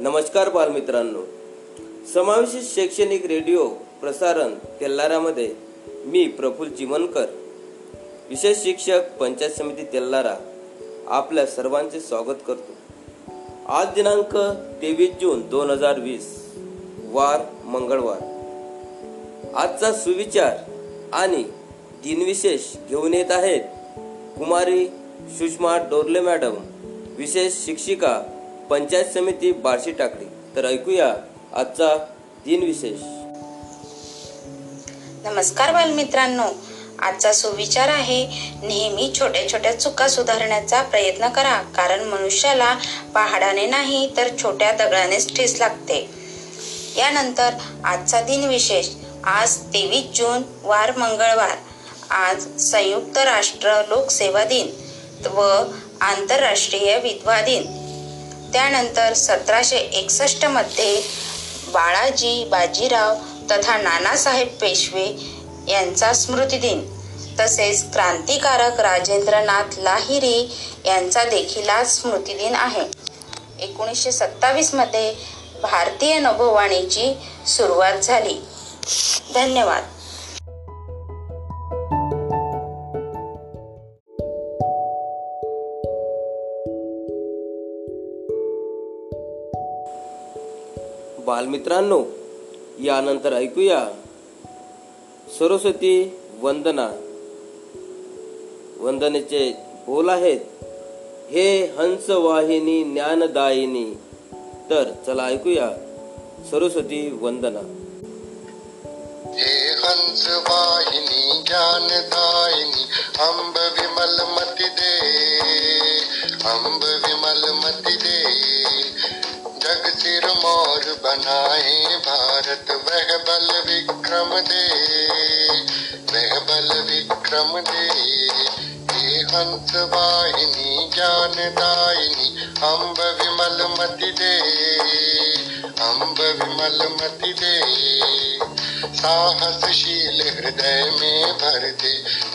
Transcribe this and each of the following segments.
नमस्कार बालमित्रांनो. समावेशित शैक्षणिक रेडिओ प्रसारण तेल्लारामध्ये मी प्रफुल चिमनकर विशेष शिक्षक पंचायत समिती तेल्लारा आपल्या सर्वांचे स्वागत करतो. आज दिनांक तेवीस जून दोन हजार वीस वार मंगळवार. आजचा सुविचार आणि दिनविशेष घेऊन येत आहेत कुमारी सुषमा डोरले मॅडम विशेष शिक्षिका पंचायत समिती बार्शी टाकळी तर ऐकूया आजचा दिनविशेष नमस्कार बालमित्रांनो. आजचा सुविचार आहे नेहमी छोट्या छोट्या चुका सुधारण्याचा प्रयत्न करा. कारण मनुष्याला पहाडाने नाही तर छोट्या दगडानेच ठेस लागते. यानंतर आजचा दिन विशेष. आज तेवीस जून वार मंगळवार. आज संयुक्त राष्ट्र लोकसेवा दिन व आंतरराष्ट्रीय विधवा दिन. त्यानंतर सतराशे एकसष्टमध्ये बाळाजी बाजीराव तथा नानासाहेब पेशवे यांचा स्मृतिदिन तसेच क्रांतिकारक राजेंद्रनाथ लाहिरी यांचा देखील आज स्मृतिदिन आहे. एकोणीसशे सत्तावीसमध्ये भारतीय नभोवाणीची सुरुवात झाली. धन्यवाद. बालमित्रांनो यानंतर ऐकूया. सरस्वती वंदना. वंदनेचे बोल आहेत हे हंस वाहिनी ज्ञानदायिनी. तर चला ऐकूया सरस्वती वंदना. हे हंस वाहिनी ज्ञानदायिनी अंब विमल मति दे अंब विमल मती दे जग सिर मोर बनाए भारत वह बल विक्रम दे वह बल विक्रम दे हे हंस वाहिनी ज्ञानदायिनी अंब विमल मति दे अंब विमल मति दे साहसशील हृदय में भर दे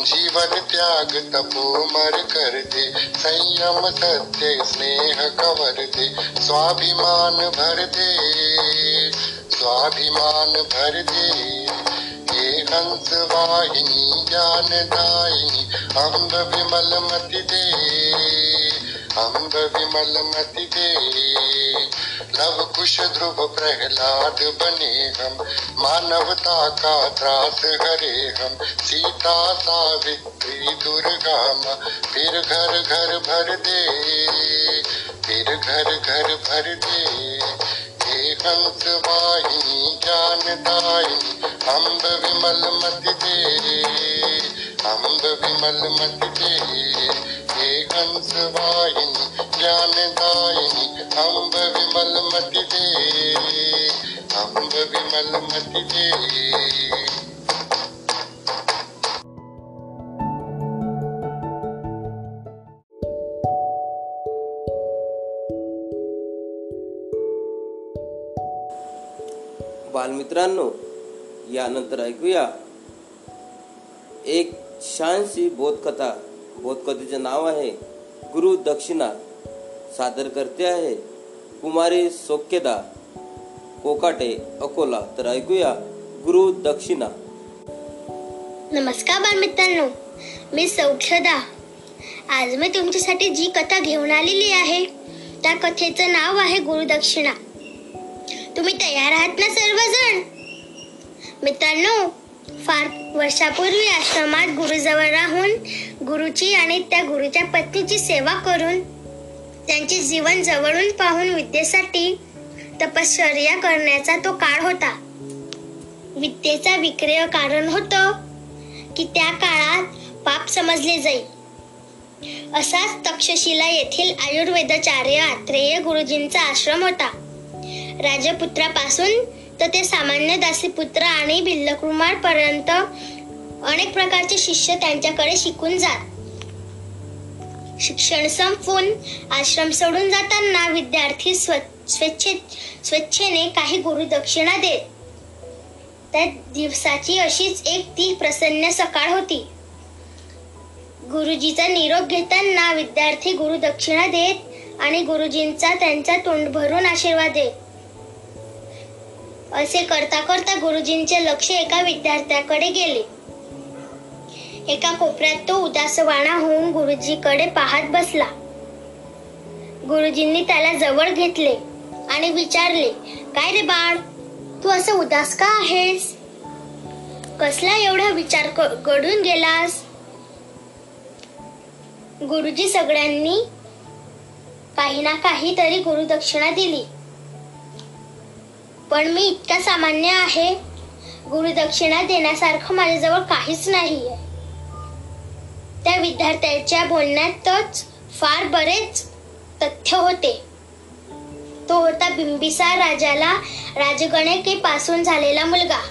जीवन त्याग तपो मर कर दे संयम सत्य स्नेह कवर दे स्वाभिमान भर दे स्वाभिमान भर दे ये हंस वाहिनी ज्ञान दायिनी अम्ब विमल मति दे अम्ब विमल मति दे। लव कुश ध्रुव प्रहलाद बने हम मानवता का त्रास हरे हम। सीता सावित्री दुर्गा माँ फिर घर घर भर दे फिर घर घर भर दे। हे हंस वाहिनी ज्ञान दायिनी अम्ब विमल मत दे अम्ब विमल मत दे। हे हंस वाहिनी ज्ञान दायिनी अम्ब विमल मति दे अम्ब विमल मति दे। बालमित्रांनो, यानंतर ऐकूया एक छानशी बोधकथा. बोधकथेचे नाव आहे, गुरु दक्षिणा सादर करते आहे. कुमारी सोक्यदा कोकाटे अकोला. तर ऐकूया गुरु दक्षिणा. नमस्कार बालमित्रांनो मी सौक्षदा आज मी तुमच्यासाठी जी कथा घेऊन आलेली आहे त्या कथेचं नाव आहे गुरुदक्षिणा तुम्ही तयार आहात ना सर्वजण? मित्रांनो फार वर्षापूर्वी आश्रमात गुरुजवळ राहून गुरुची आणि त्या गुरुच्या पत्नीची सेवा करून त्यांचे जीवन जवळून पाहून विद्येसाठी तपश्चर्या करण्याचा तो काळ होता. विद्येचा विक्रय कारण होतं की त्या काळात पाप समजले जाईल. असाच तक्षशिला येथील आयुर्वेदाचार्य आत्रेय गुरुजींचा आश्रम होता. राजपुत्रापासून तर ते सामान्य दासीपुत्र आणि भिल्लकुमार पर्यंत अनेक प्रकारचे शिष्य त्यांच्याकडे शिकून जात. शिक्षण संपवून आश्रम सोडून जाताना विद्यार्थी स्वच्छ स्वच्छेने काही गुरुदक्षिणा देत. त्या दिवसाची अशीच एक ती प्रसन्न सकाळ होती. गुरुजीचा निरोप घेताना विद्यार्थी गुरुदक्षिणा देत आणि गुरुजींचा त्यांचा तोंड भरून आशीर्वाद देत. असे करता करता गुरुजींचे लक्ष एका विद्यार्थ्याकडे गेले. एका कोपऱ्यात तो उदासवाणा होऊन गुरुजीकडे पाहत बसला. गुरुजींनी त्याला जवळ घेतले आणि विचारले काय रे बाळ तू असं उदास का आहेस? कसला एवढा विचार क- घडून गेलास? गुरुजी सगळ्यांनी काही ना काही तरी गुरुदक्षिणा दिली. पण मी इतका सामान्य आहे. गुरुदक्षिणा देण्यासारखं माझ्याजवळ काहीच नाही त्या विद्यार्थ्याच्या बोलण्यातच फार बरेच तथ्य होते. तो होता बिंबिसार राजाला राजगणिकेपासून झालेला मुलगा.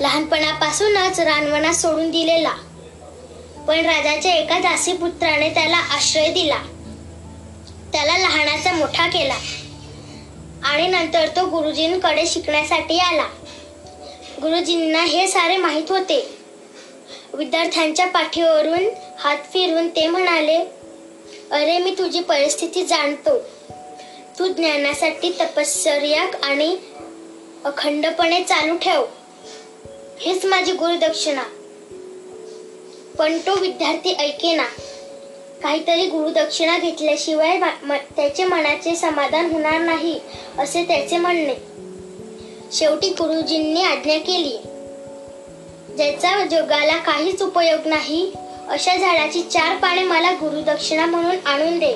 लहानपणापासूनच रानवना सोडून दिलेला. पण राजाच्या एका दासी पुत्राने त्याला आश्रय दिला. त्याला लहानाचा मोठा केला. आणि नंतर तो गुरुजींकडे शिकण्यासाठी आला. गुरुजींना हे सारे माहीत होते. विद्यार्थ्यांच्या पाठीवरून हात फिरून ते म्हणाले अरे मी तुझी परिस्थिती जाणतो. तू ज्ञानासाठी तपश्चर्या आणि अखंडपणे चालू ठेव. हेच माझी गुरुदक्षिणा. पण तो विद्यार्थी ऐकेना. काहीतरी गुरुदक्षिणा घेतल्याशिवाय मा- म- त्याचे मनाचे समाधान होणार नाही असे त्याचे म्हणणे. शेवटी गुरुजींनी आज्ञा केली. ज्याचा जगाला काहीच उपयोग नाही. अशा झाडाची चार पाने मला गुरुदक्षिणा म्हणून आणून दे.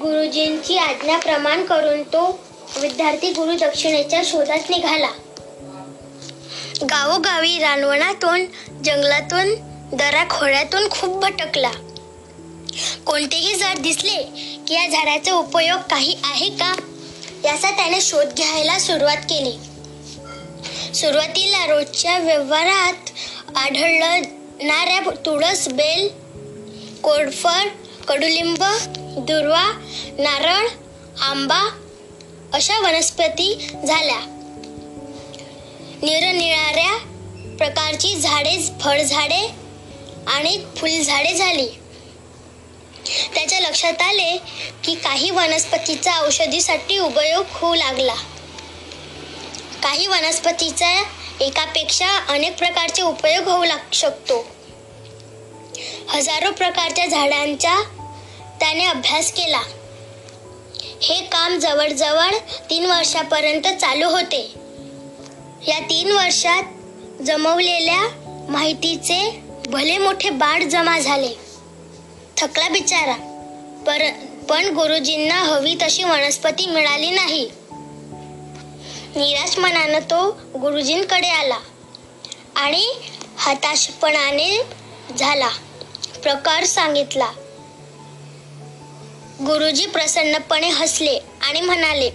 गुरुजींची आज्ञा प्रमाण करून तो विद्यार्थी गुरुदक्षिणेच्या शोधात निघाला. गावोगावी रानवणातून जंगलातून दरा खोऱ्यातून खूप भटकला. कोणतेही झाड दिसले की या झाडाचा उपयोग काही आहे का? याचा त्याने शोध घ्यायला सुरुवात केली. सुरुवातीला रोजच्या व्यवहारात आढळणाऱ्या तुळस बेल कोडफळ कडुलिंब दुर्वा नारळ आंबा अशा वनस्पती झाल्या. निरनिराळ्या प्रकारची झाडे फळझाडे आणि फुलझाडे झाली. त्याच्या लक्षात आले की काही वनस्पतीचा औषधीसाठी उपयोग होऊ लागला. काही वनस्पतीचा एकापेक्षा अनेक प्रकारचे उपयोग होऊ लाग शकतो. हजारो प्रकारच्या झाडांचा त्याने अभ्यास केला. हे काम जवळजवळ तीन वर्षापर्यंत चालू होते. या तीन वर्षात जमवलेल्या माहितीचे भले मोठे बाड जमा झाले. थकला बिचारा. पर पण गुरुजींना हवी तशी वनस्पती मिळाली नाही. निराश मनानं तो गुरुजींकडे आला आणि हताशपणाने झाला. प्रकार सांगितला. गुरुजी प्रसन्नपणे हसले आणि म्हणाले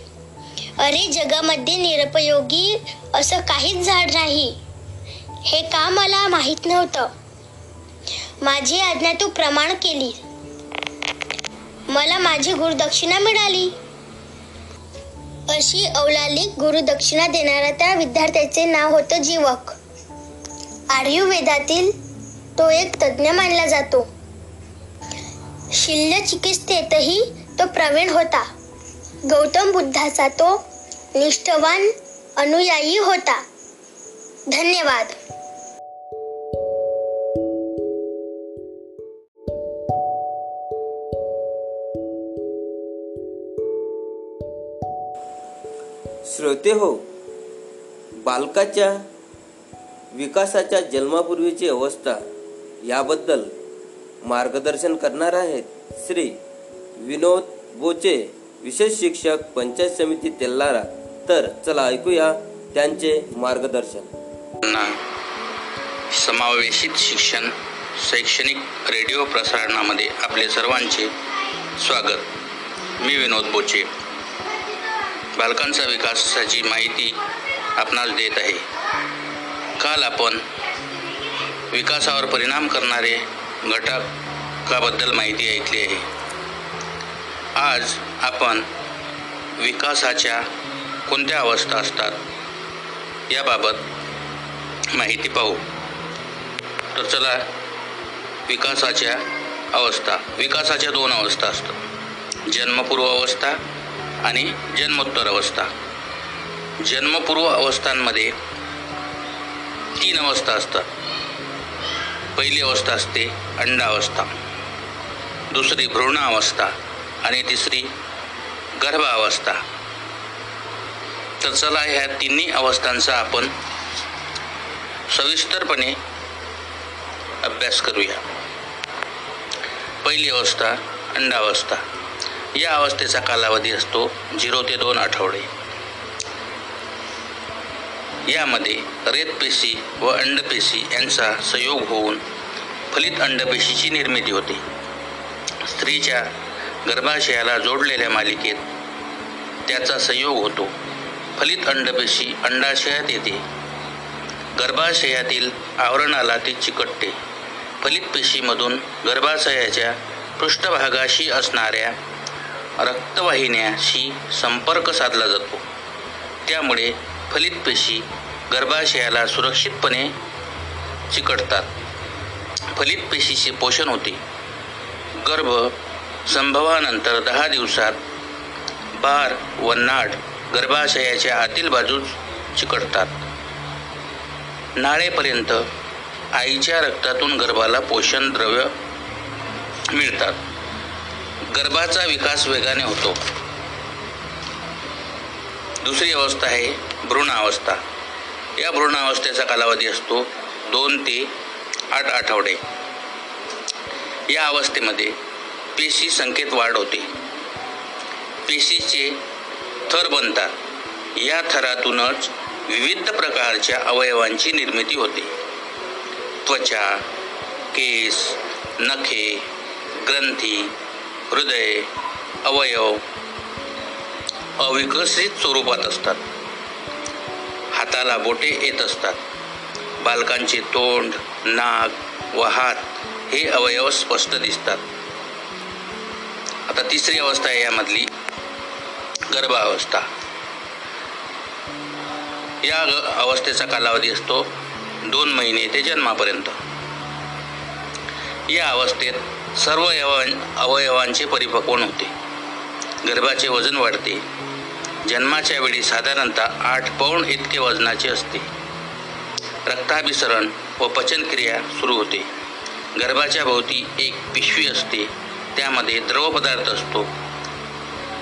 अरे जगामध्ये निरुपयोगी असं काहीच झाड नाही. हे का मला माहीत नव्हतं? माझी आज्ञा तू प्रमाण केली मला माझी गुरुदक्षिणा मिळाली. अशी अवलालिक गुरुदक्षिणा देणाऱ्या त्या विद्यार्थ्याचे नाव होतं जीवक. आयुर्वेदातील तो एक तज्ज्ञ मानला जातो. शल्य चिकित्सेतही तो प्रवीण होता. गौतम बुद्धाचा तो निष्ठवान अनुयायी होता. धन्यवाद. श्रोते हो. बालकाच्या विकासाच्या जन्मापूर्वीची अवस्था याबद्दल मार्गदर्शन करणार आहेत श्री विनोद बोचे विशेष शिक्षक पंचायत समिती तेल्लारा तर चला ऐकूया त्यांचे मार्गदर्शन. ना समावेशित शिक्षण शैक्षणिक रेडिओ प्रसारणामध्ये आपले सर्वांचे स्वागत. मी विनोद बोचे. बालकांचा विकासाची माहिती आपणास देत आहे. काल आपण विकासावर परिणाम करणारे घटकाबद्दल माहिती ऐकली आहे. आज आपण विकासाच्या कोणत्या अवस्था असतात याबाबत माहिती पाहू. तर चला विकासाच्या अवस्था विकासाच्या दोन अवस्था असतात. जन्मपूर्व अवस्था आणि जन्मोत्तर अवस्था. जन्मपूर्व अवस्थांमध्ये तीन अवस्था असतात. पहिली अवस्था असते अंडावस्था दुसरी भ्रूणावस्था आणि तिसरी गर्भावस्था. तर चला ह्या तिन्ही अवस्थांचा आपण सविस्तरपणे अभ्यास करूया. पहिली अवस्था अंडावस्था. या अवस्थेचा कालावधी असतो झिरो ते दोन आठवडे. यामध्ये रेतपेशी व अंडपेशी यांचा संयोग होऊन फलित अंडपेशीची निर्मिती होते. स्त्रीच्या गर्भाशयाला जोडलेल्या मालिकेत त्याचा संयोग होतो. फलित अंडपेशी अंडाशयात येते. गर्भाशयातील आवरणाला ती चिकटते. फलित पेशीमधून गर्भाशयाच्या पृष्ठभागाशी असणाऱ्या रक्तवाहिन्याशी संपर्क साधला जातो. त्यामुळे फलित पेशी गर्भाशयाला सुरक्षितपणे चिकटतात. फलित पेशीचे पोषण होते. गर्भ संभवानंतर दहा दिवसात बार व नाड गर्भाशयाच्या आतील बाजूस चिकटतात. नाळेपर्यंत आईच्या रक्तातून गर्भाला पोषण द्रव्य मिळतात. गर्भाचा विकास वेगाने होतो. दुसरी अवस्था आहे भ्रूणावस्था. या भ्रूणावस्थेचा कालावधी असतो दोन ते आठ आठवडे. या अवस्थेमध्ये पेशी संख्येत वाढ होते. पेशीचे थर बनतात. या थरातूनच विविध प्रकारच्या अवयवांची निर्मिती होते. त्वचा केस नखे ग्रंथी हृदय अवयव अविकसित स्वरूपात असतात. हाताला बोटे येत असतात. बालकांचे तोंड नाक व हात हे अवयव स्पष्ट दिसतात. आता तिसरी अवस्था आहे यामधली गर्भावस्था. या ग- अवस्थेचा कालावधी असतो दोन महिने ते जन्मापर्यंत. या अवस्थेत सर्व अवयवांचे परिपक्वन होते गर्भाचे वजन वाढते. जन्माच्या वेळी साधारणतः आठ पौंड इतके वजनाचे असते. रक्ताभिसरण व पचनक्रिया सुरू होते. गर्भाच्या भोवती एक पिशवी असते. त्यामध्ये द्रव पदार्थ असतो.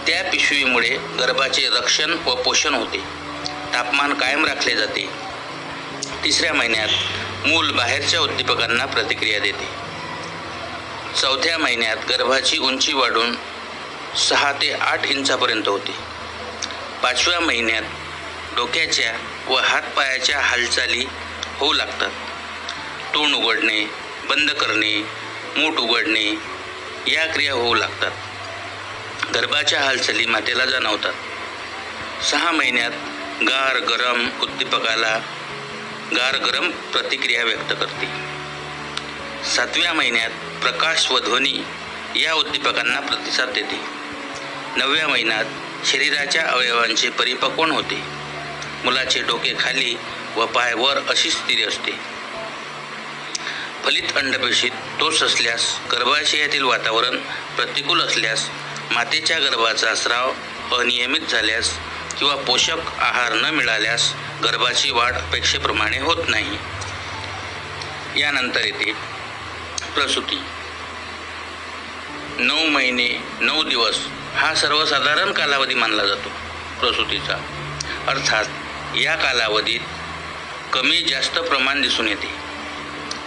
त्या पिशवीमुळे गर्भाचे रक्षण व पोषण होते. तापमान कायम राखले जाते. तिसऱ्या महिन्यात मूल बाहेरच्या उद्दीपकांना प्रतिक्रिया देते. चौथ्या महिन्यात गर्भाची उंची वाढून सहा ते आठ इंचापर्यंत होते. पाचव्या महिन्यात डोक्याच्या व हातपायाच्या हालचाली होऊ लागतात. तोंड उघडणे बंद करणे मूठ उघडणे या क्रिया होऊ लागतात. गर्भाच्या हालचाली मातेला जाणवतात. सहा महिन्यात गार गरम उद्दीपकाला गार गरम प्रतिक्रिया व्यक्त करते. सातव्या महिन्यात प्रकाश व ध्वनी या उद्दीपकांना प्रतिसाद देते. नवव्या महिन्यात शरीराच्या अवयवांचे परिपक्वन होते. मुलाचे डोके खाली व पाय वर अशी स्थिती असते. फलित अंडपेशीत दोष असल्यास गर्भाशयातील वातावरण प्रतिकूल असल्यास मातेच्या गर्भाचा स्राव अनियमित झाल्यास किंवा पोषक आहार न मिळाल्यास गर्भाची वाढ अपेक्षेप्रमाणे होत नाही. यानंतर येते प्रसूती नऊ महिने नऊ दिवस हा सर्वसाधारण कालावधी मानला जातो प्रसूतीचा. अर्थात या कालावधीत कमी जास्त प्रमाण दिसून येते.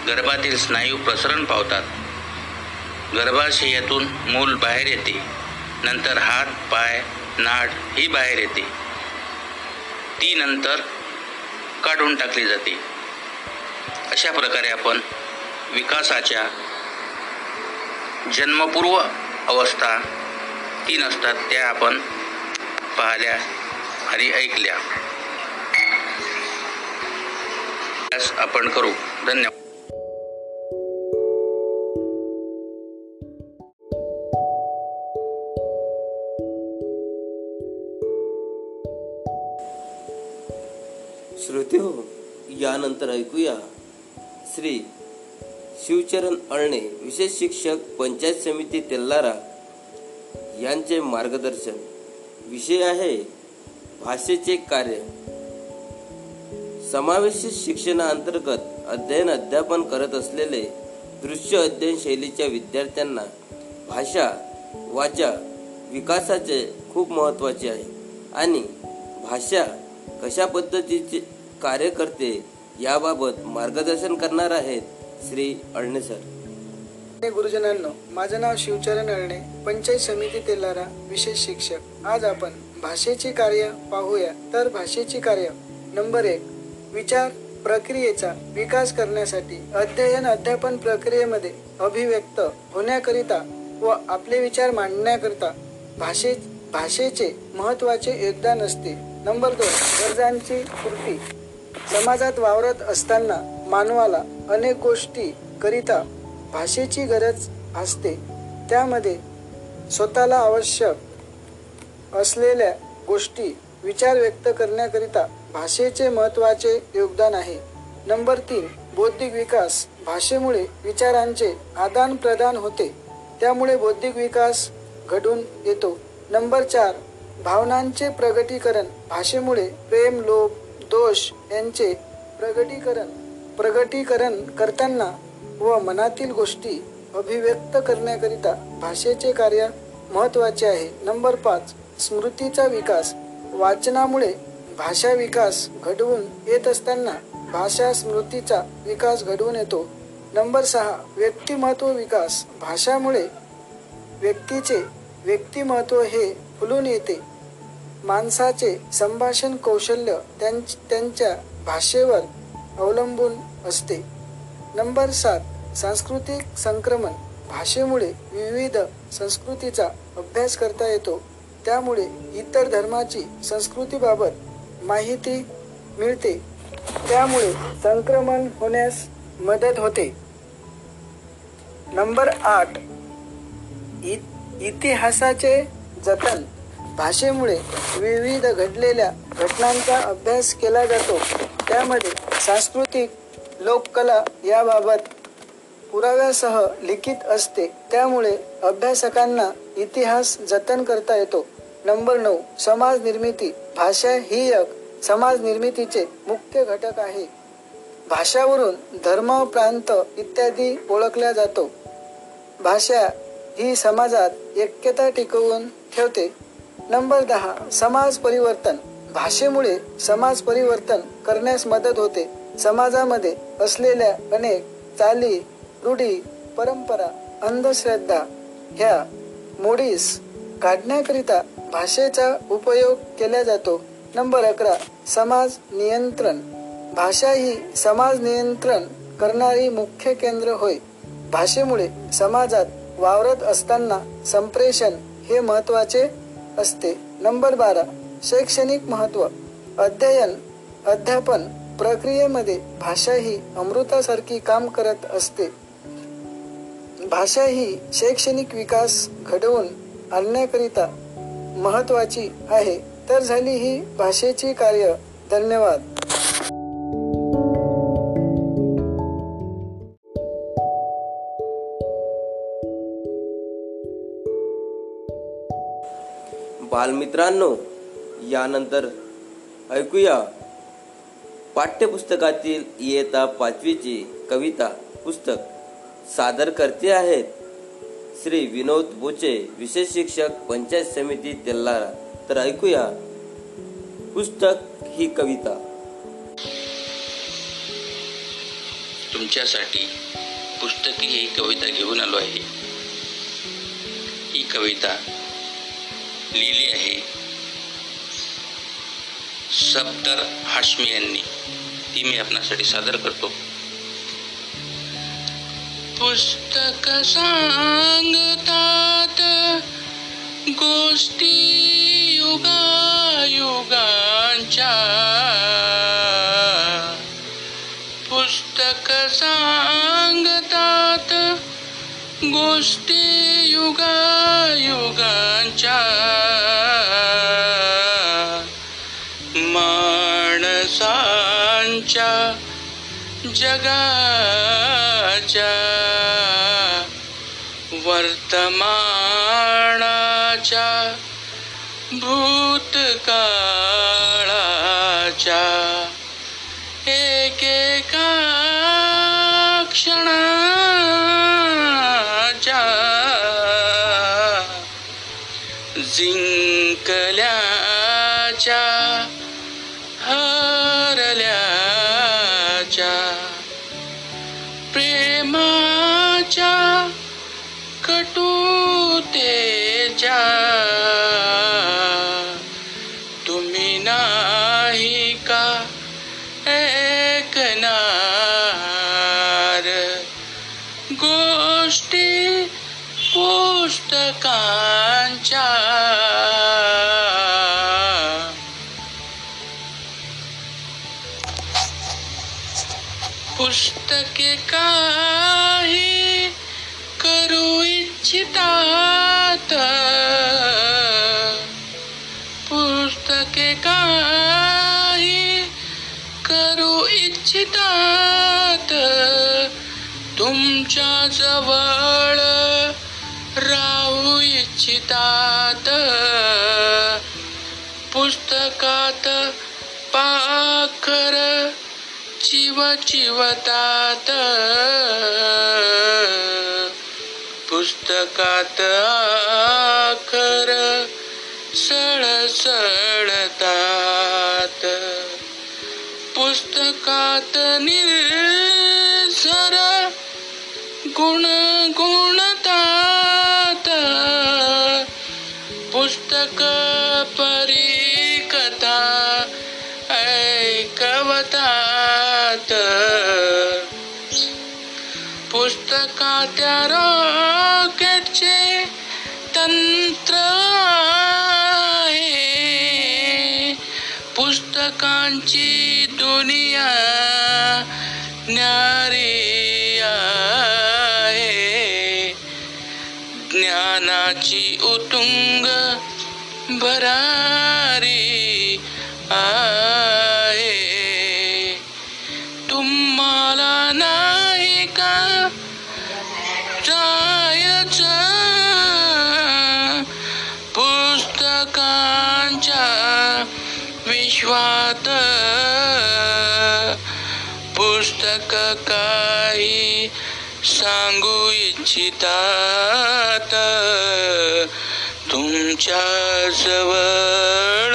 गर्भातील स्नायू प्रसरण पावतात. गर्भाशयातून मूल बाहेर येते. नंतर हात पाय नाड ही बाहेर येते. ती नंतर काढून टाकली जाते. अशा प्रकारे आपण विकासाच्या जन्मपूर्व अवस्था तीन असतात त्या आपण पाहिल्या आणि ऐकल्या. आपण करू. धन्यवाद. श्रोते हो यानंतर ऐकूया श्री शिवचरण अळणे विशेष शिक्षक पंचायत समिती तेल्लारा यांचे मार्गदर्शन. विषय आहे भाषेचे कार्य. समावेशित शिक्षणाअंतर्गत अध्ययन अध्यापन करत असलेले दृश्य अध्ययन शैलीच्या विद्यार्थ्यांना भाषा वाचा विकासाचे खूप महत्त्वाचे आहे. आणि भाषा कशा पद्धतीचे कार्य करते याबाबत मार्गदर्शन करणार आहेत श्री अळणे सर. गुरुजनांनो माझं नाव शिवचरण अळणे पंचायत समिती तेलारा विशेष शिक्षक. आज आपण भाषेचे कार्य पाहूया. तर भाषेचे कार्य नंबर एक विचार प्रक्रियेचा विकास करण्यासाठी अध्ययन अध्यापन प्रक्रियेमध्ये अभिव्यक्त होण्याकरिता व आपले विचार मांडण्याकरिता भाषे भाषेचे महत्त्वाचे योगदान असते. नंबर दोन गरजांची पूर्ती. समाजात वावरत असताना मानवाला अनेक गोष्टी करिता भाषेची गरज असते. त्यामध्ये स्वतःला आवश्यक असलेल्या गोष्टी विचार व्यक्त करण्याकरिता भाषेचे महत्त्वाचे योगदान आहे. नंबर तीन बौद्धिक विकास. भाषेमुळे विचारांचे आदान प्रदान होते. त्यामुळे बौद्धिक विकास घडून येतो. नंबर चार भावनांचे प्रगटीकरण. भाषेमुळे प्रेम लोभ दोष यांचे प्रगटीकरण. प्रगटीकरण करताना व मनातील गोष्टी अभिव्यक्त करण्याकरिता भाषेचे कार्य महत्त्वाचे आहे. नंबर पाच स्मृतीचा विकास. वाचनामुळे भाषा विकास घडवून येत असताना भाषा स्मृतीचा विकास घडवून येतो. नंबर सहा व्यक्तिमत्व विकास. भाषामुळे व्यक्तीचे व्यक्तिमत्व हे फुलून येते. माणसाचे संभाषण कौशल्य त्यांच्या भाषेवर अवलंबून असते. नंबर सात सांस्कृतिक संक्रमण. भाषेमुळे विविध संस्कृतीचा अभ्यास करता येतो. त्यामुळे इतर धर्माची संस्कृतीबाबत माहिती मिळते. त्यामुळे संक्रमण होण्यास मदत होते. नंबर आठ इतिहासाचे जतन. भाषेमुळे विविध घडलेल्या घटनांचा अभ्यास केला जातो. त्यामध्ये सांस्कृतिक लोककला याबाबत पुराव्यासह लिखित असते. त्यामुळे अभ्यासकांना इतिहास जतन करता येतो. नंबर नऊ समाज निर्मिती. भाषा ही एक समाज निर्मितीचे मुख्य घटक आहे. भाषावरून धर्म प्रांत इत्यादी ओळखल्या जातो. भाषा ही समाजात ऐक्यता टिकवून ठेवते. नंबर दहा समाज परिवर्तन. भाषेमुळे समाज परिवर्तन करण्यास मदत होते. समाजामध्ये असलेल्या अनेक चाली रूढी परंपरा अंधश्रद्धा ह्या मोडीस काढण्याकरिता भाषेचा उपयोग केला जातो. नंबर अकरा समाज नियंत्रण. भाषा ही समाज नियंत्रण करणारी मुख्य केंद्र होय. भाषेमुळे समाजात वावरत असताना संप्रेषण हे महत्त्वाचे असते. नंबर बारा शैक्षणिक महत्त्व. अध्ययन अध्यापन प्रक्रियेमध्ये भाषा ही अमृतासारखी काम करत असते. भाषा ही शैक्षणिक विकास घडवून आणण्याकरिता महत्वाची आहे. तर झाली ही भाषेची कार्य. धन्यवाद. बालमित्रांनो यानंतर ऐकूया पाठ्यपुस्तकातील इयता पाचवीची कविता पुस्तक. सादर करते आहेत श्री विनोद बोचे विशेष शिक्षक पंचायत समिती तेल्लारा तर ऐकूया पुस्तक ही कविता. तुमच्यासाठी पुस्तकी ही कविता घेऊन आलो आहे. ही कविता लिहिली आहे सफदर हाशमी यांनी ती मी आपणासाठी सादर करतो। पुस्तक सांगतात गोष्टी युगा पुस्तक सांगतात गोष्टी युगा युगांच्या। माणसांच्या जगाच्या वर्तमानाच्या भूतकाळाच्या एकेका क्षणाच्या जिंकल्याच्या चिवतात पुस्तकात आखर सळसळतात. पुस्तकात निर्सर गुण ज्ञानाची उतुंग भरारी आहे. तुम्हाला नाही का जायचं? पुस्तकांच्या विश्वात पुस्तक काही सांगू इच्छिता. तुमच्या जवळ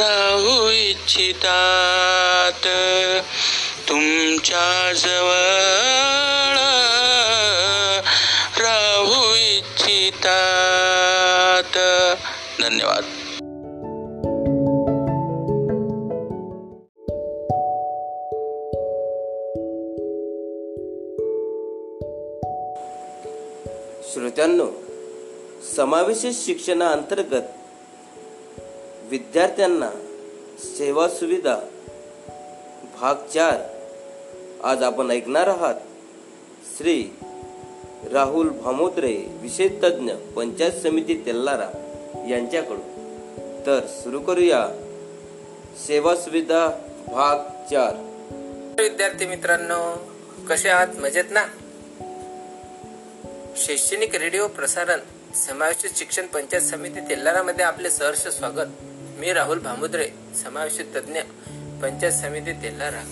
राहू इच्छितात. तुमच्या जवळ राहू इच्छितात. धन्यवाद. श्रोत्यांनो समावेशित शिक्षणाअंतर्गत विद्यार्थ्यांना सेवा सुविधा भाग चार आज आपण ऐकणार आहात. श्री राहुल भामोद्रे विषय तज्ज्ञ पंचायत समिती तेल्लारा यांच्याकडून. तर सुरू करूया. सेवा सुविधा भाग चार. विद्यार्थी मित्रांनो कसे आहात? मजेत ना? शैक्षणिक रेडिओ प्रसारण समावेशित शिक्षण पंचायत समिती तेलारामध्ये आपले सहर्ष स्वागत. मी राहुल भामुद्रे समावेशित तज्ञ पंचायत समिती तेलारा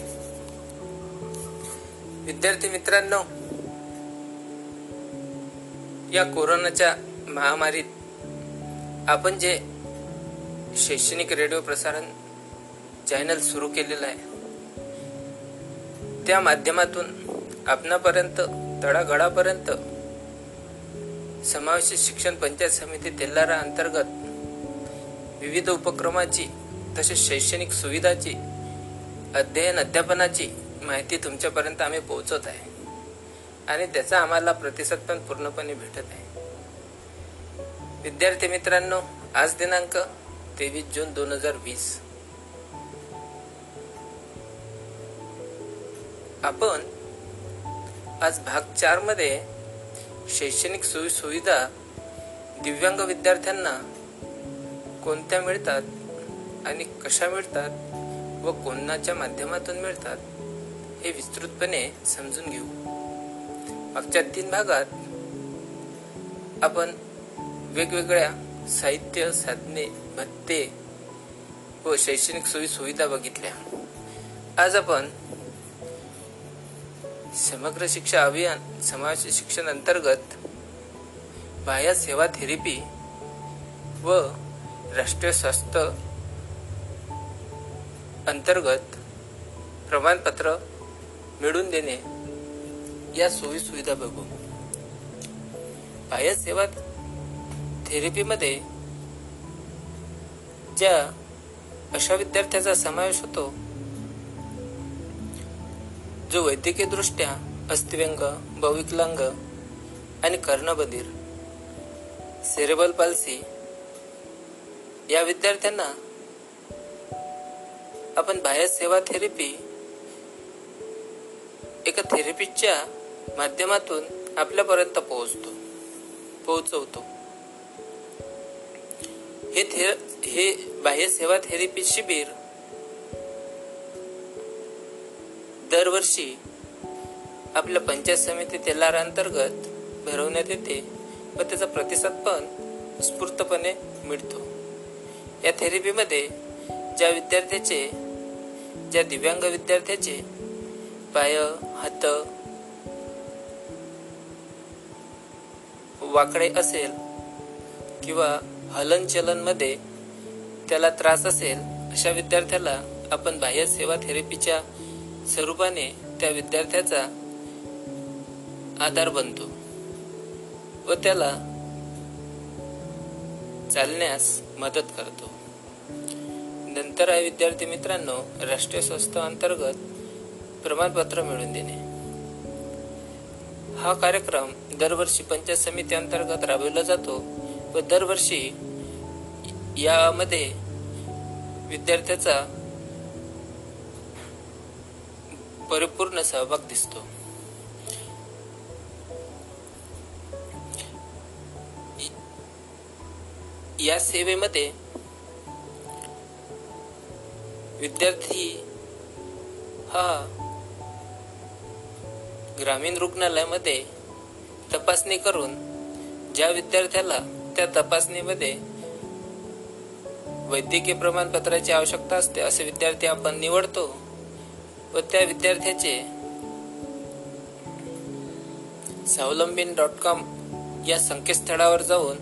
विद्यार्थी मित्रांनो या कोरोनाच्या महामारीत आपण जे शैक्षणिक रेडिओ प्रसारण चॅनल सुरू केलेलं आहे त्या माध्यमातून आपणापर्यंत तळागळापर्यंत समावेशित शिक्षण पंचायत समिती तेल्हारा अंतर्गत विविध उपक्रमाची तसेच शैक्षणिक सुविधाची अध्ययन अध्यापनाची माहिती तुमच्यापर्यंत आम्ही पोहोचवत आहे. आणि त्याचा आम्हाला प्रतिसाद पण पूर्णपणे भेटत आहे. विद्यार्थी मित्रांनो आज दिनांक तेवीस जून दोन हजार वीस. आपण आज भाग चारमध्ये शैक्षणिक सोयीसुविधा दिव्यांग विद्यार्थ्यांना कोणत्या मिळतात आणि कशा मिळतात व कोणाच्या माध्यमातून मिळतात हे विस्तृतपणे समजून घेऊ. मागच्या तीन भागात आपण वेगवेगळ्या साहित्य साधने भत्ते व शैक्षणिक सोयी सुविधा बघितल्या. आज आपण समग्र शिक्षा अभियान समाज शिक्षण अंतर्गत बाह्य सेवा थेरपी व राष्ट्रीय स्वास्थ्य अंतर्गत प्रमाणपत्र मिळवून देणे या सोयी सुविधा बघू. बाह्य सेवा थेरपीमध्ये ज्या अशा विद्यार्थ्याचा समावेश होतो जो वैद्यकीय दृष्ट्या अस्थिव्यंग भविकलांग आणि कर्णबधीर सेरेबल पाल्सी या विद्यार्थ्यांना आपण बाह्य सेवा थेरपी एका थेरपीच्या माध्यमातून आपल्यापर्यंत पोहोचतो पोहोचवतो. हे थे हे बाह्य सेवा थेरपी शिबिर दरवर्षी आपल्या पंचायत समिती तेलार अंतर्गत भरवण्यात येते व त्याचा प्रतिसाद पण स्फूर्तपणे मिळतो. या थेरपीमध्ये ज्या विद्यार्थ्याचे ज्या दिव्यांग विद्यार्थ्याचे पाय हात वाकडे असेल किंवा हलनचलनमध्ये त्याला त्रास असेल अशा विद्यार्थ्याला आपण बाह्य सेवा थेरपीच्या स्वरूपाने त्या विद्यार्थ्याचा आधार बनतो व त्याला चालण्यास मदत करतो. नंतर आहे विद्यार्थी मित्रांनो राष्ट्रीय संस्था अंतर्गत प्रमाणपत्र मिळवून देणे. हा कार्यक्रम दरवर्षी पंचायत समिती अंतर्गत राबविला जातो व दरवर्षी यामध्ये विद्यार्थ्याचा परिपूर्ण सहभाग दिसतो. या सेवेमध्ये विद्यार्थी हा ग्रामीण रुग्णालयामध्ये तपासणी करून ज्या विद्यार्थ्याला त्या तपासणीमध्ये वैद्यकीय प्रमाणपत्राची आवश्यकता असते असे विद्यार्थी आपण निवडतो. व त्या विद्यार्थ्याचे स्वावलंबीन डॉट कॉम या संकेतस्थळावर जाऊन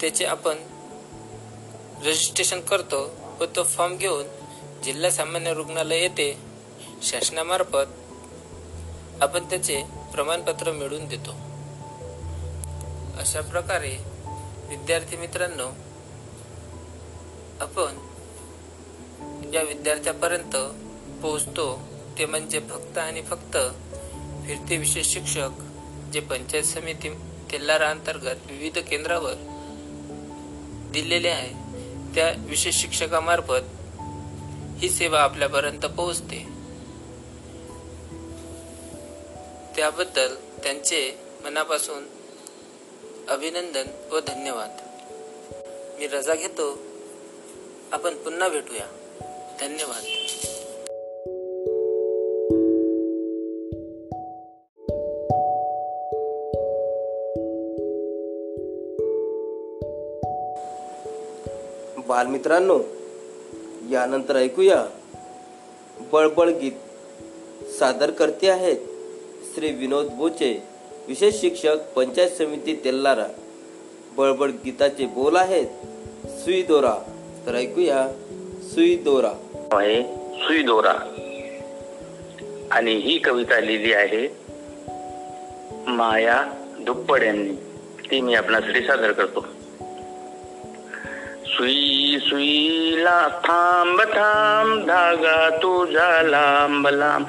त्याचे आपण रजिस्ट्रेशन करतो व तो फॉर्म घेऊन जिल्हा सामान्य रुग्णालय येथे शासनामार्फत आपण त्याचे प्रमाणपत्र मिळवून देतो. अशा प्रकारे विद्यार्थी मित्रांनो आपण ज्या विद्यार्थ्यापर्यंत पोहोचतो ते म्हणजे फक्त आणि फक्त फिरते विशेष शिक्षक जे पंचायत समिती तेल्लारा अंतर्गत विविध केंद्रावर दिलेले आहे. त्या विशेष शिक्षकामार्फत ही सेवा आपल्यापर्यंत पोहोचते. त्याबद्दल त्यांचे मनापासून अभिनंदन व धन्यवाद. मी रजा घेतो. आपण पुन्हा भेटूया. धन्यवाद. बालमित्रांनो यानंतर ऐकूया बळबळ गीत. सादर करते आहेत श्री विनोद बोचे विशेष शिक्षक पंचायत समिती तेल्लारा बळबळ गीताचे बोल आहेत सुई दोरा. तर ऐकूया सुई दोरा. आहे सुई दोरा. आणि ही कविता लिहिली आहे माया दुप्पड यांनी. ती मी आपणासाठी सादर करतो. सुई सुईला थांब थांब धागा तुझा लांब लांब.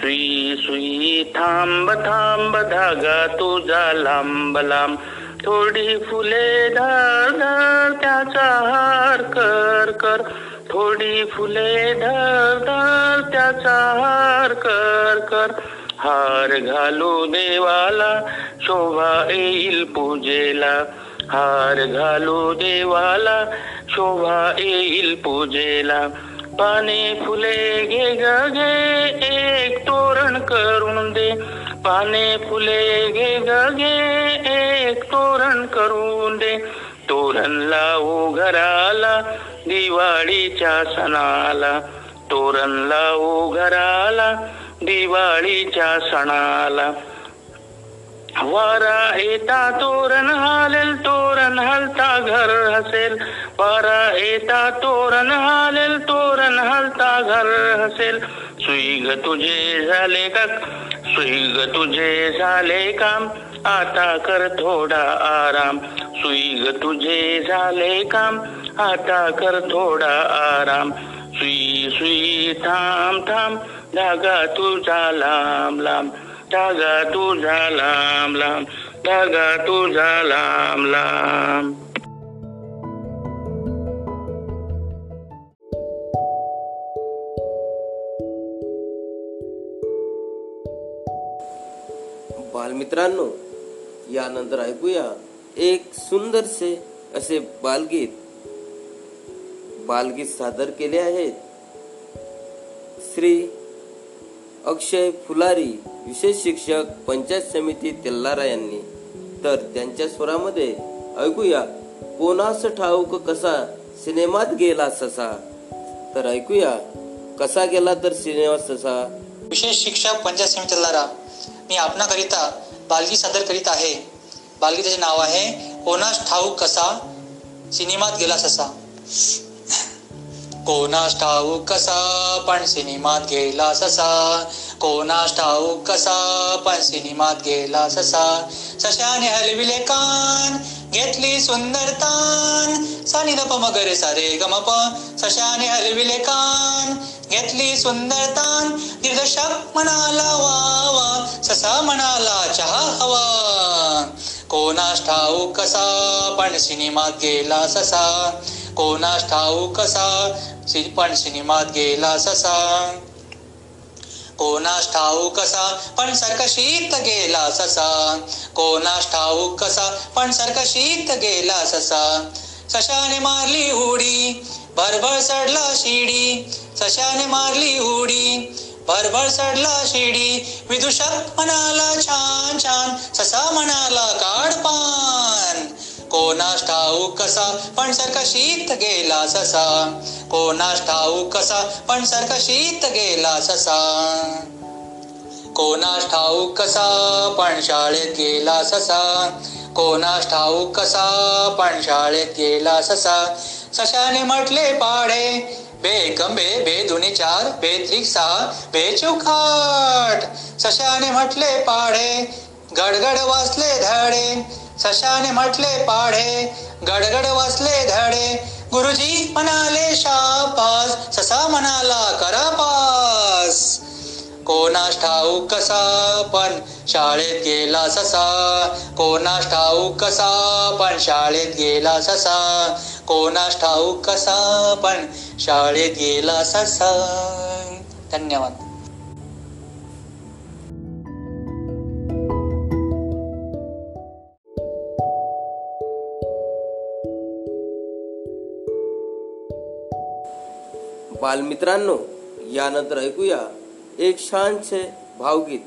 सुई सुई थांब थांब धागा तुझा लांब लांब. थोडी फुले धार धार त्याचा हार कर कर. थोडी फुले धर धर त्याचा हार कर कर. हार घालू देवाला शोभा येईल पूजेला. हार घालू देवाला शोभा येईल पूजेला. पाने फुले घे गे एक तोरण करून दे. पाने फुले घे गे एक तोरण करून दे. तोरण लावू घराला दिवाळीच्या सणाला तोरण लावू घराला दिवाळीच्या सणाला. वारा येता तोरण हालेल तोरण हलता घर हसेल. वारा येता तोरण हालेल तोरण हलता घर हसेल. सुईग तुझे झाले का सुईग तुझे झाले काम? आता कर थोडा आराम. सुई ग तुझे झाले काम. आता कर थोडा आराम. सुई सुई थांब थांब. धागा तुझा लांब लांब. धागा तुझा लांब लांब. धागा तुझा लांब लांब. बालमित्रांनो यानंतर ऐकूया. एक सुंदरसे असे बालगीत. बालगीत सादर केले आहेत. श्री अक्षय फुलारी विशेष शिक्षक पंचायत समिती तेल्लारा यांनी. तर त्यांच्या स्वरामध्ये ऐकूया कोणास ठाऊक कसा सिनेमात गेला ससा? तर ऐकूया कसा गेला तर सिनेमात ससा? विशेष शिक्षक पंचायत समिती तेल्लारा मी आपणाकरिता बालगी सादर करीत आहे. बालगी त्याचे नाव आहे कोणास ठाऊक कसा. सिनेमात गेला ससा. कोणास ठाऊक कसा पण सिनेमात गेला ससा. कोणास ठाऊक कसा पण सिनेमात गेला ससा. सशाने हलविले कान. घेतली सुंदर तान सानी दप गरे सारे गमप सशाने हलविले कान. घेतली सुंदर तान दिग्दर्शक म्हणाला वा वा ससा म्हणाला चहा हवा. कोणास ठाऊ कसा पण सिनेमात गेला ससा. कोणास ठाऊ कसा पण सिनेमात गेला ससा. कोणास ठाऊक कसा? पण सरकशीत गेला ससा. कोणास ठाऊक कसा? पण सरकशीत गेला ससा. सशाने मारली उडी भरभर सडला शिडी. सशाने मारली उडी भरभर सडला शिडी. विदुषक म्हणाला छान छान. ससा म्हणाला काढ पान. कोणास ठाऊक कसा पण सरकशीत गेला ससा? कोणास ठाऊक कसा पण सरकशीत गेला ससा? कोणास ठाऊक कसा पण शाळेत गेला ससा? कोणास ठाऊक कसा पण शाळेत गेला ससा? सशाने म्हटले पाढे बे कंबे बे दुनी चार बे त्रिक सहा बे चौखाट सशाने म्हटले पाढे गडगड वाचले धडे सशाने म्हटले पाढे गडगड वाचले धडे. गुरुजी म्हणाले शापास ससा म्हणाला करा पास कोणास ठाऊक कसा पण शाळेत गेला ससा. कोणास ठाऊक कसा पण शाळेत गेला ससा. कोणास ठाऊक कसा पण शाळेत गेला ससा. धन्यवाद. बालमित्रांनो यानंतर ऐकूया एक छानसे भावगीत.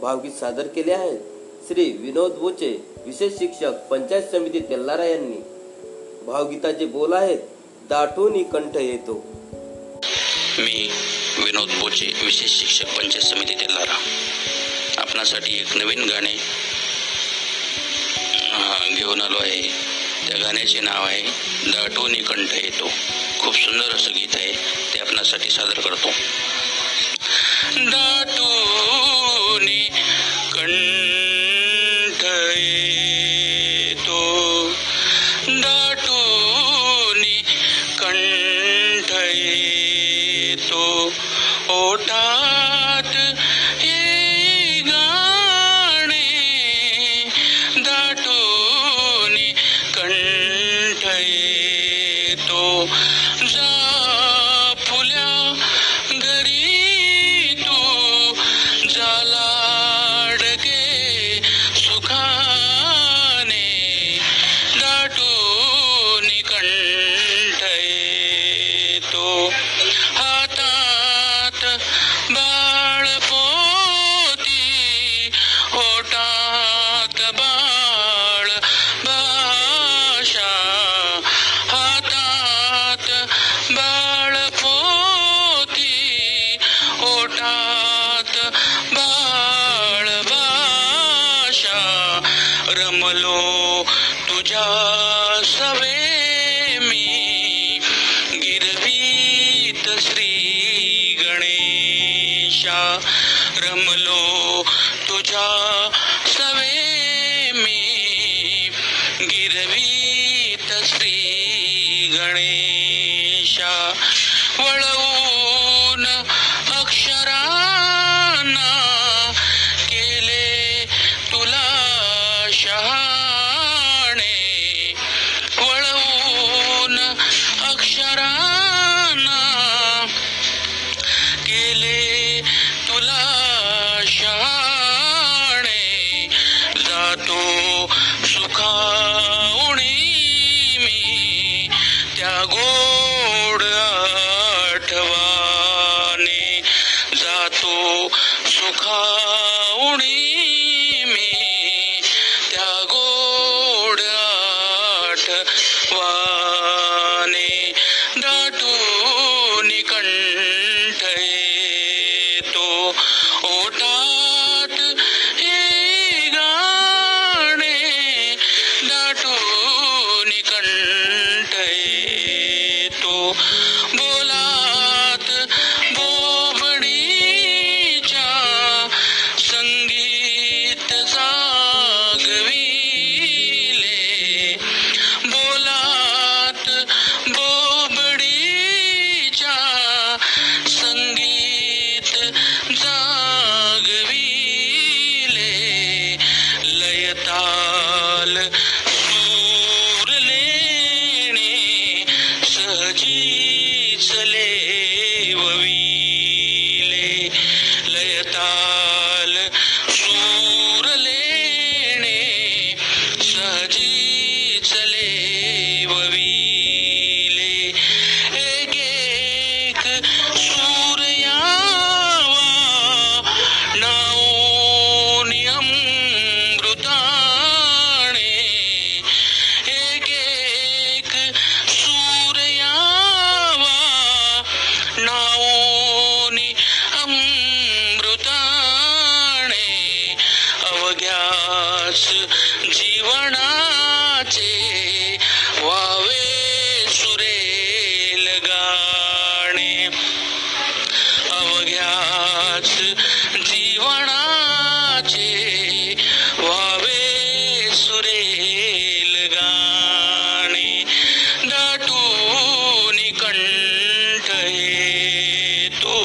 भावगीत सादर केले आहेत श्री विनोद बोचे विशेष शिक्षक पंचायत समिती तेल्लारा यांनी. भावगीताचे बोल आहेत दाटून कंठ येतो. मी विनोद बोचे विशेष शिक्षक पंचायत समिती तेल्लारा आपणासाठी एक नवीन गाणे घेऊन आलो आहे. त्या गाण्याचे नाव आहे दाटोनी कंठ येतो खूप सुंदर असं गीत आहे ते आपणासाठी सादर करतो. दाटोनी कंठ. Misha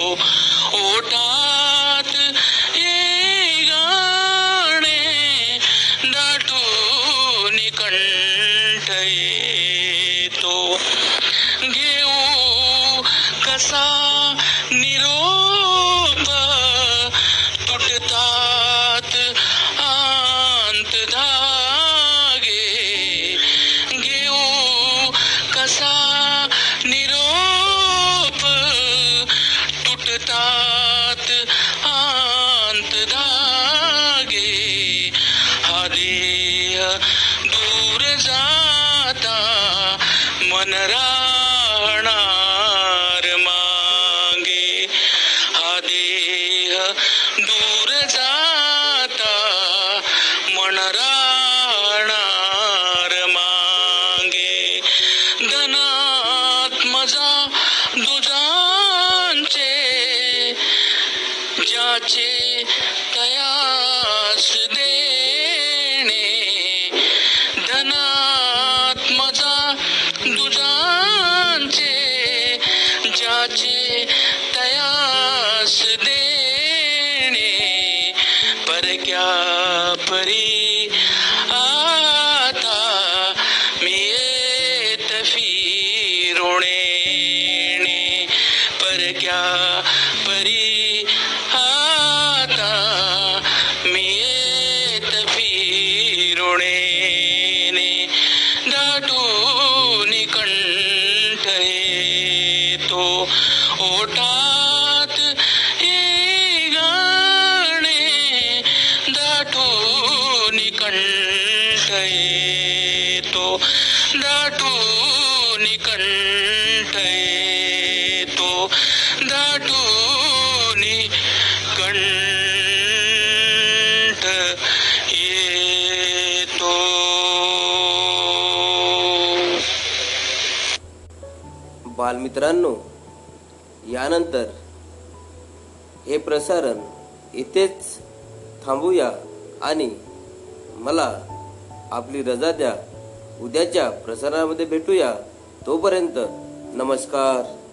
येतो ओटात परक्या परी? मित्रांनो यानंतर हे प्रसारण इथेच थांबूया आणि मला आपली रजा द्या. उद्याच्या प्रसारणामध्ये भेटूया. तोपर्यंत नमस्कार.